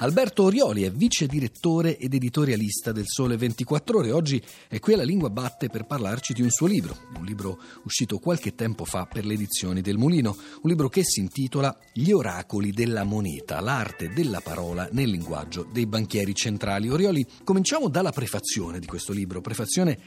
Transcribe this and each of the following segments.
Alberto Orioli è vice direttore ed editorialista del Sole 24 Ore. Oggi è qui alla Lingua Batte per parlarci di un suo libro, un libro uscito qualche tempo fa per le edizioni del Mulino, un libro che si intitola Gli oracoli della moneta, l'arte della parola nel linguaggio dei banchieri centrali. Orioli, cominciamo dalla prefazione di questo libro, prefazione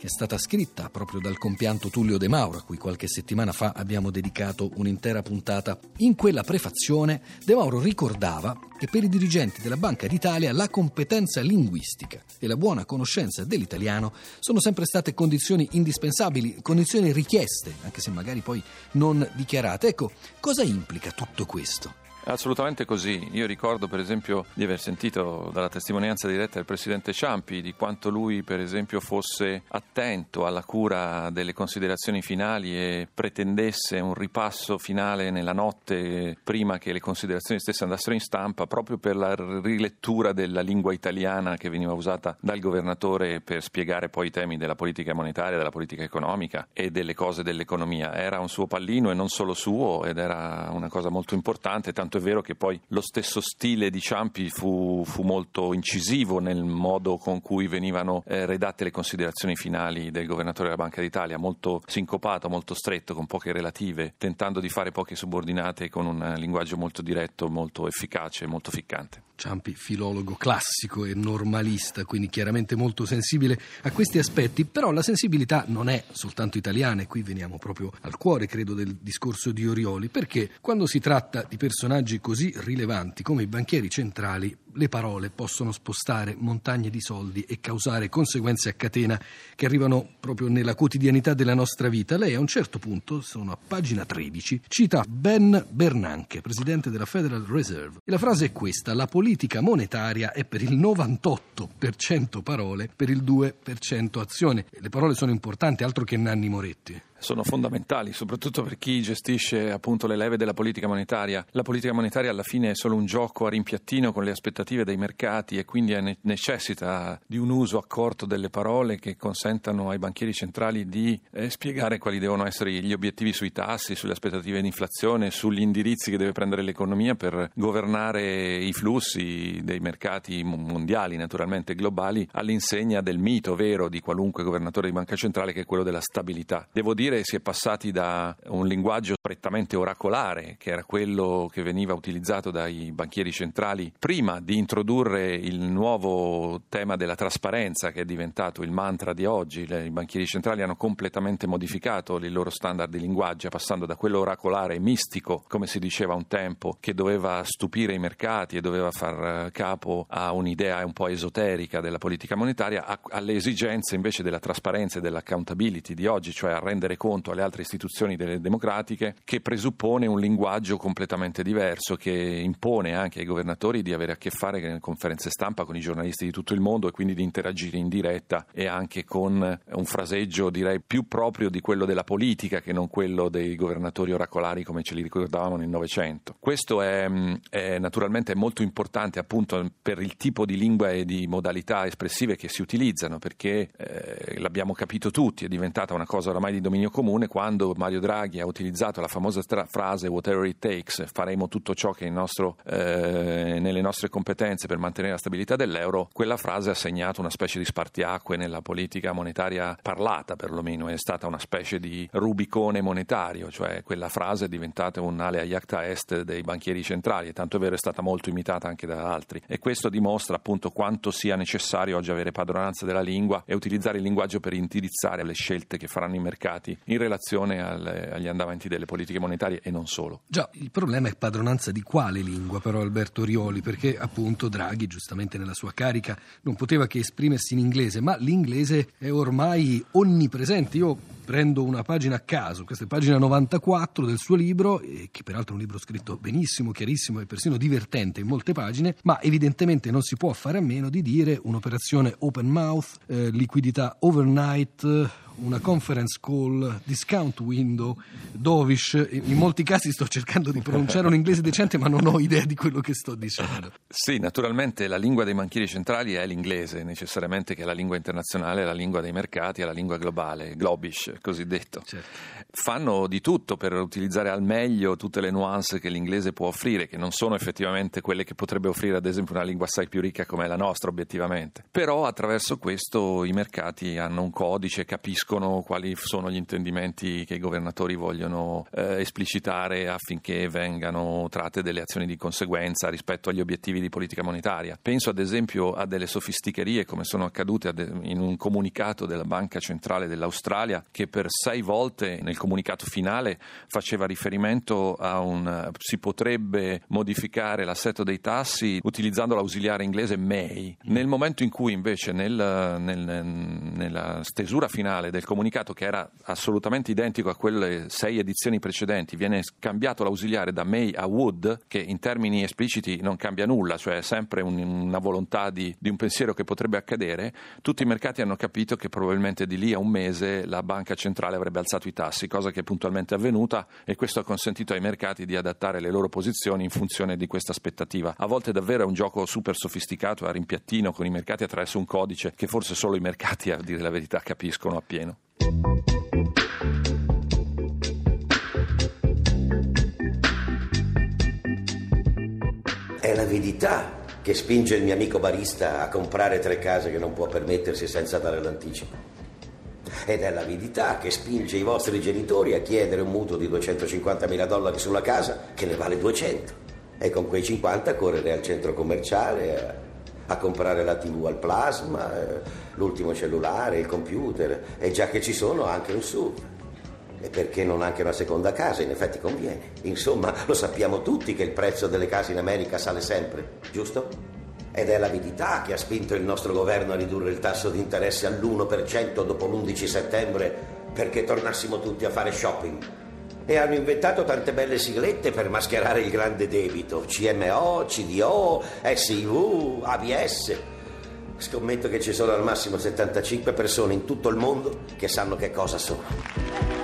che è stata scritta proprio dal compianto Tullio De Mauro, a cui qualche settimana fa abbiamo dedicato un'intera puntata. In quella prefazione De Mauro ricordava che per i dirigenti della Banca d'Italia la competenza linguistica e la buona conoscenza dell'italiano sono sempre state condizioni indispensabili, condizioni richieste, anche se magari poi non dichiarate. Ecco, cosa implica tutto questo? Assolutamente così. Io ricordo per esempio di aver sentito dalla testimonianza diretta del Presidente Ciampi di quanto lui per esempio fosse attento alla cura delle considerazioni finali e pretendesse un ripasso finale nella notte prima che le considerazioni stesse andassero in stampa proprio per la rilettura della lingua italiana che veniva usata dal governatore per spiegare poi i temi della politica monetaria, della politica economica e delle cose dell'economia. Era un suo pallino e non solo suo ed era una cosa molto importante, tanto tanto è vero che poi lo stesso stile di Ciampi fu, fu molto incisivo nel modo con cui venivano eh, redatte le considerazioni finali del governatore della Banca d'Italia, molto sincopato, molto stretto, con poche relative, tentando di fare poche subordinate con un linguaggio molto diretto, molto efficace, molto ficcante. Ciampi, filologo classico e normalista, quindi chiaramente molto sensibile a questi aspetti, però la sensibilità non è soltanto italiana e qui veniamo proprio al cuore, credo, del discorso di Orioli, perché quando si tratta di personaggi così rilevanti come i banchieri centrali, le parole possono spostare montagne di soldi e causare conseguenze a catena che arrivano proprio nella quotidianità della nostra vita. Lei a un certo punto, sono a pagina 13, cita Ben Bernanke, presidente della Federal Reserve. E la frase è questa: la politica monetaria è per il 98% parole, per il 2% azione. Le parole sono importanti, altro che Nanni Moretti sono fondamentali, soprattutto per chi gestisce appunto le leve della politica monetaria. La politica monetaria alla fine è solo un gioco a rimpiattino con le aspettative dei mercati e quindi necessita di un uso accorto delle parole che consentano ai banchieri centrali di eh, spiegare quali devono essere gli obiettivi sui tassi, sulle aspettative di inflazione, sugli indirizzi che deve prendere l'economia per governare i flussi dei mercati mondiali, naturalmente globali, all'insegna del mito vero di qualunque governatore di banca centrale che è quello della stabilità. Devo dire dire si è passati da un linguaggio prettamente oracolare, che era quello che veniva utilizzato dai banchieri centrali prima di introdurre il nuovo tema della trasparenza che è diventato il mantra di oggi. I banchieri centrali hanno completamente modificato il loro standard di linguaggio, passando da quello oracolare mistico, come si diceva un tempo, che doveva stupire i mercati e doveva far capo a un'idea un po' esoterica della politica monetaria, alle esigenze invece della trasparenza e dell'accountability di oggi, cioè a rendere conto alle altre istituzioni democratiche che presuppone un linguaggio completamente diverso che impone anche ai governatori di avere a che fare con conferenze stampa con i giornalisti di tutto il mondo e quindi di interagire in diretta e anche con un fraseggio direi più proprio di quello della politica che non quello dei governatori oracolari come ce li ricordavamo nel Novecento. Questo è, è naturalmente molto importante appunto per il tipo di lingua e di modalità espressive che si utilizzano perché eh, l'abbiamo capito tutti, è diventata una cosa oramai di dominio comune quando Mario Draghi ha utilizzato la famosa tra- frase whatever it takes, faremo tutto ciò che è nostro, eh, nelle nostre competenze per mantenere la stabilità dell'euro, quella frase ha segnato una specie di spartiacque nella politica monetaria parlata perlomeno, è stata una specie di rubicone monetario, cioè quella frase è diventata un ale a iacta est dei banchieri centrali e tanto è vero è stata molto imitata anche da altri. E questo dimostra appunto quanto sia necessario oggi avere padronanza della lingua e utilizzare il linguaggio per indirizzare le scelte che faranno i mercati in relazione alle, agli andamenti delle politiche monetarie e non solo. Già, il problema è padronanza di quale lingua però Alberto Rioli, perché appunto Draghi giustamente nella sua carica non poteva che esprimersi in inglese, ma l'inglese è ormai onnipresente. Io prendo una pagina a caso, questa è pagina 94 del suo libro, che peraltro è un libro scritto benissimo, chiarissimo e persino divertente in molte pagine, ma evidentemente non si può fare a meno di dire un'operazione open mouth, eh, liquidità overnight, una conference call, discount window, dovish. In molti casi sto cercando di pronunciare un inglese decente, ma non ho idea di quello che sto dicendo. Sì, naturalmente la lingua dei banchieri centrali è l'inglese, necessariamente che è la lingua internazionale, è la lingua dei mercati, è la lingua globale, globish cosiddetto. Certo. Fanno di tutto per utilizzare al meglio tutte le nuance che l'inglese può offrire, che non sono effettivamente quelle che potrebbe offrire ad esempio una lingua assai più ricca come la nostra obiettivamente. Però attraverso questo i mercati hanno un codice, capiscono quali sono gli intendimenti che i governatori vogliono eh, esplicitare affinché vengano tratte delle azioni di conseguenza rispetto agli obiettivi di politica monetaria. Penso ad esempio a delle sofisticherie come sono accadute in un comunicato della Banca Centrale dell'Australia che per sei volte nel comunicato finale faceva riferimento a un si potrebbe modificare l'assetto dei tassi utilizzando l'ausiliare inglese may. Nel momento in cui invece nel, nel, nella stesura finale del comunicato che era assolutamente identico a quelle sei edizioni precedenti viene cambiato l'ausiliare da may a would che in termini espliciti non cambia nulla, cioè è sempre un, una volontà di, di un pensiero che potrebbe accadere, tutti i mercati hanno capito che probabilmente di lì a un mese la banca centrale avrebbe alzato i tassi, cosa che è puntualmente avvenuta e questo ha consentito ai mercati di adattare le loro posizioni in funzione di questa aspettativa. A volte davvero è un gioco super sofisticato, a rimpiattino con i mercati attraverso un codice che forse solo i mercati, a dire la verità, capiscono appieno. È l'avidità che spinge il mio amico barista a comprare tre case che non può permettersi senza dare l'anticipo. Ed è l'avidità che spinge i vostri genitori a chiedere un mutuo di 250 mila dollari sulla casa che ne vale 200 e con quei 50 correre al centro commerciale a, comprare la tv al plasma, eh, l'ultimo cellulare, il computer e già che ci sono anche un SUV. E perché non anche una seconda casa? In effetti conviene. Insomma, lo sappiamo tutti che il prezzo delle case in America sale sempre, giusto? Ed è l'avidità che ha spinto il nostro governo a ridurre il tasso di interesse all'1% dopo l'11 settembre perché tornassimo tutti a fare shopping e hanno inventato tante belle siglette per mascherare il grande debito. CMO, CDO, SIV, ABS. Scommetto che ci sono al massimo 75 persone in tutto il mondo che sanno che cosa sono.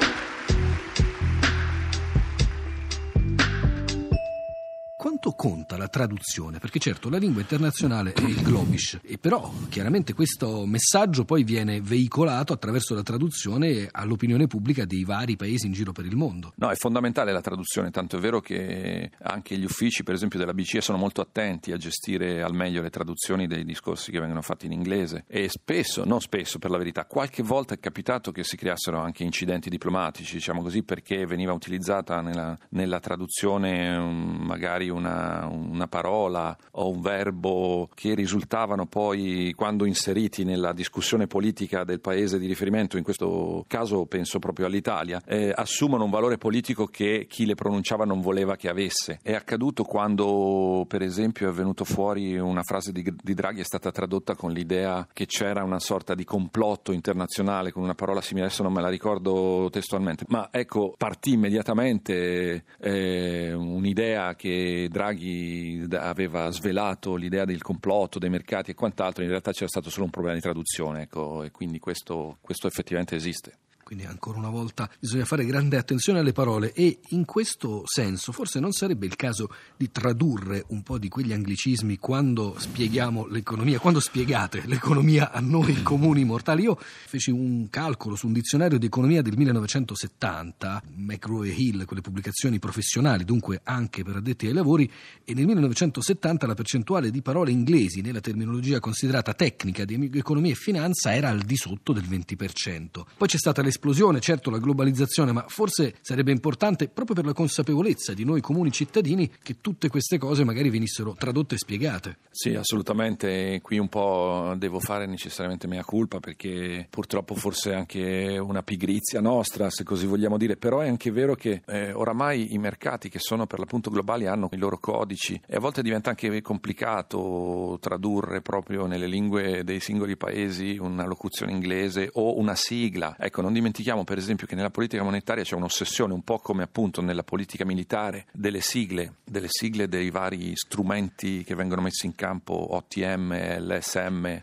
Conta la traduzione? Perché certo la lingua internazionale è il globish, e però chiaramente questo messaggio poi viene veicolato attraverso la traduzione all'opinione pubblica dei vari paesi in giro per il mondo. No, è fondamentale la traduzione, tanto è vero che anche gli uffici, per esempio, della BCE sono molto attenti a gestire al meglio le traduzioni dei discorsi che vengono fatti in inglese e spesso, non spesso per la verità, qualche volta è capitato che si creassero anche incidenti diplomatici, diciamo così, perché veniva utilizzata nella, nella traduzione um, magari una una, parola o un verbo che risultavano poi, quando inseriti nella discussione politica del paese di riferimento, in questo caso penso proprio all'Italia, eh, assumono un valore politico che chi le pronunciava non voleva che avesse. È accaduto quando, per esempio, è venuto fuori una frase di, di Draghi, è stata tradotta con l'idea che c'era una sorta di complotto internazionale con una parola simile, adesso non me la ricordo testualmente, ma ecco, partì immediatamente eh, un'idea che Draghi Draghi aveva svelato l'idea del complotto dei mercati e quant'altro, in realtà c'era stato solo un problema di traduzione, ecco, e quindi questo, questo effettivamente esiste. Quindi ancora una volta bisogna fare grande attenzione alle parole e in questo senso forse non sarebbe il caso di tradurre un po' di quegli anglicismi quando spieghiamo l'economia, quando spiegate l'economia a noi comuni mortali. Io feci un calcolo su un dizionario di economia del 1970, McGraw e Hill, quelle pubblicazioni professionali, dunque anche per addetti ai lavori, e nel 1970 la percentuale di parole inglesi nella terminologia considerata tecnica di economia e finanza era al di sotto del 20%. Poi c'è stata l'esplosione l'esplosione, certo la globalizzazione, ma forse sarebbe importante proprio per la consapevolezza di noi comuni cittadini che tutte queste cose magari venissero tradotte e spiegate. Sì, assolutamente. Qui un po' devo fare necessariamente mea culpa perché purtroppo forse è anche una pigrizia nostra, se così vogliamo dire, però è anche vero che eh, oramai i mercati che sono per l'appunto globali hanno i loro codici e a volte diventa anche complicato tradurre proprio nelle lingue dei singoli paesi una locuzione inglese o una sigla. Ecco, non dimentichiamo dimentichiamo per esempio che nella politica monetaria c'è un'ossessione, un po' come appunto nella politica militare, delle sigle, delle sigle dei vari strumenti che vengono messi in campo, OTM, LSM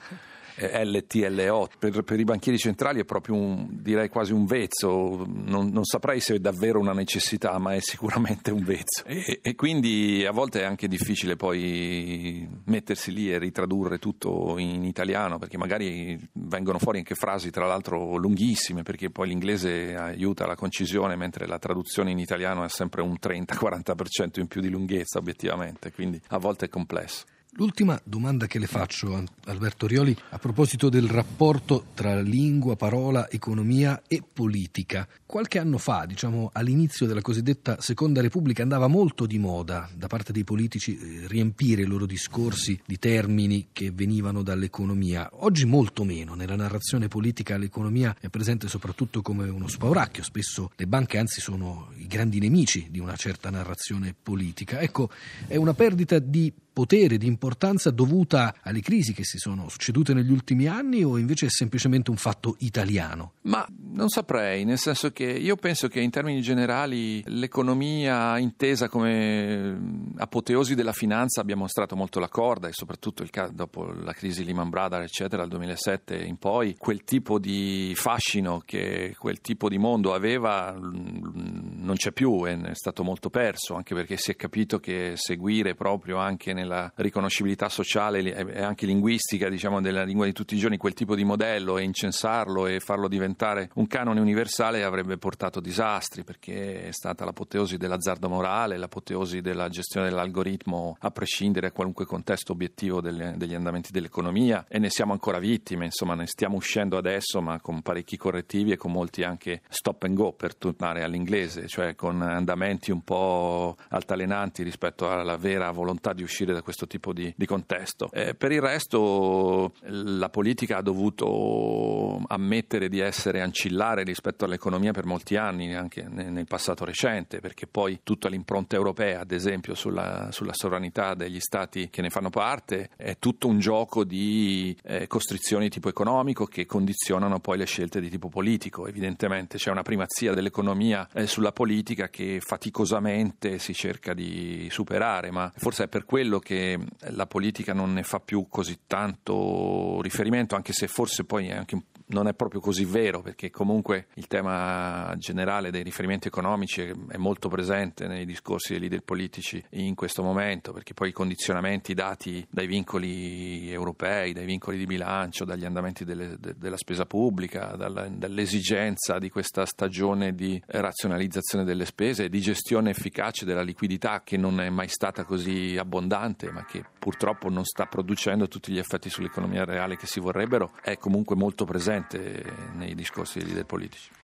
LTLO. Per, per, i banchieri centrali è proprio un, direi quasi un vezzo, non, non, saprei se è davvero una necessità, ma è sicuramente un vezzo. E, e, quindi a volte è anche difficile poi mettersi lì e ritradurre tutto in italiano, perché magari vengono fuori anche frasi tra l'altro lunghissime, perché poi l'inglese aiuta la concisione, mentre la traduzione in italiano è sempre un 30-40% in più di lunghezza obiettivamente, quindi a volte è complesso. L'ultima domanda che le faccio, Alberto Rioli, a proposito del rapporto tra lingua, parola, economia e politica. Qualche anno fa, diciamo all'inizio della cosiddetta Seconda Repubblica, andava molto di moda da parte dei politici eh, riempire i loro discorsi di termini che venivano dall'economia. Oggi molto meno. Nella narrazione politica l'economia è presente soprattutto come uno spauracchio. Spesso le banche anzi sono i grandi nemici di una certa narrazione politica. Ecco, è una perdita di potere, di importanza dovuta alle crisi che si sono succedute negli ultimi anni o invece è semplicemente un fatto italiano? Ma non saprei, nel senso che io penso che in termini generali l'economia intesa come apoteosi della finanza abbia mostrato molto la corda e soprattutto il, dopo la crisi Lehman Brothers eccetera dal 2007 in poi quel tipo di fascino che quel tipo di mondo aveva non c'è più è stato molto perso anche perché si è capito che seguire proprio anche nel nella riconoscibilità sociale e anche linguistica diciamo, della lingua di tutti i giorni quel tipo di modello e incensarlo e farlo diventare un canone universale avrebbe portato disastri perché è stata l'apoteosi dell'azzardo morale, l'apoteosi della gestione dell'algoritmo a prescindere da qualunque contesto obiettivo delle, degli andamenti dell'economia e ne siamo ancora vittime, insomma ne stiamo uscendo adesso ma con parecchi correttivi e con molti anche stop and go per tornare all'inglese, cioè con andamenti un po' altalenanti rispetto alla vera volontà di uscire da questo tipo di, di contesto. Eh, per il resto la politica ha dovuto ammettere di essere ancillare rispetto all'economia per molti anni, anche nel passato recente, perché poi tutta l'impronta europea, ad esempio sulla, sulla, sovranità degli stati che ne fanno parte, è tutto un gioco di eh, costrizioni di tipo economico che condizionano poi le scelte di tipo politico. Evidentemente c'è una primazia dell'economia eh, sulla politica che faticosamente si cerca di superare, ma forse è per quello che la politica non ne fa più così tanto riferimento, anche se forse poi è anche un non è proprio così vero perché comunque il tema generale dei riferimenti economici è molto presente nei discorsi dei leader politici in questo momento perché poi i condizionamenti dati dai vincoli europei, dai vincoli di bilancio, dagli andamenti delle, de, della spesa pubblica, dall'esigenza di questa stagione di razionalizzazione delle spese e di gestione efficace della liquidità che non è mai stata così abbondante ma che purtroppo non sta producendo tutti gli effetti sull'economia reale che si vorrebbero, è comunque molto presente nei discorsi dei leader politici.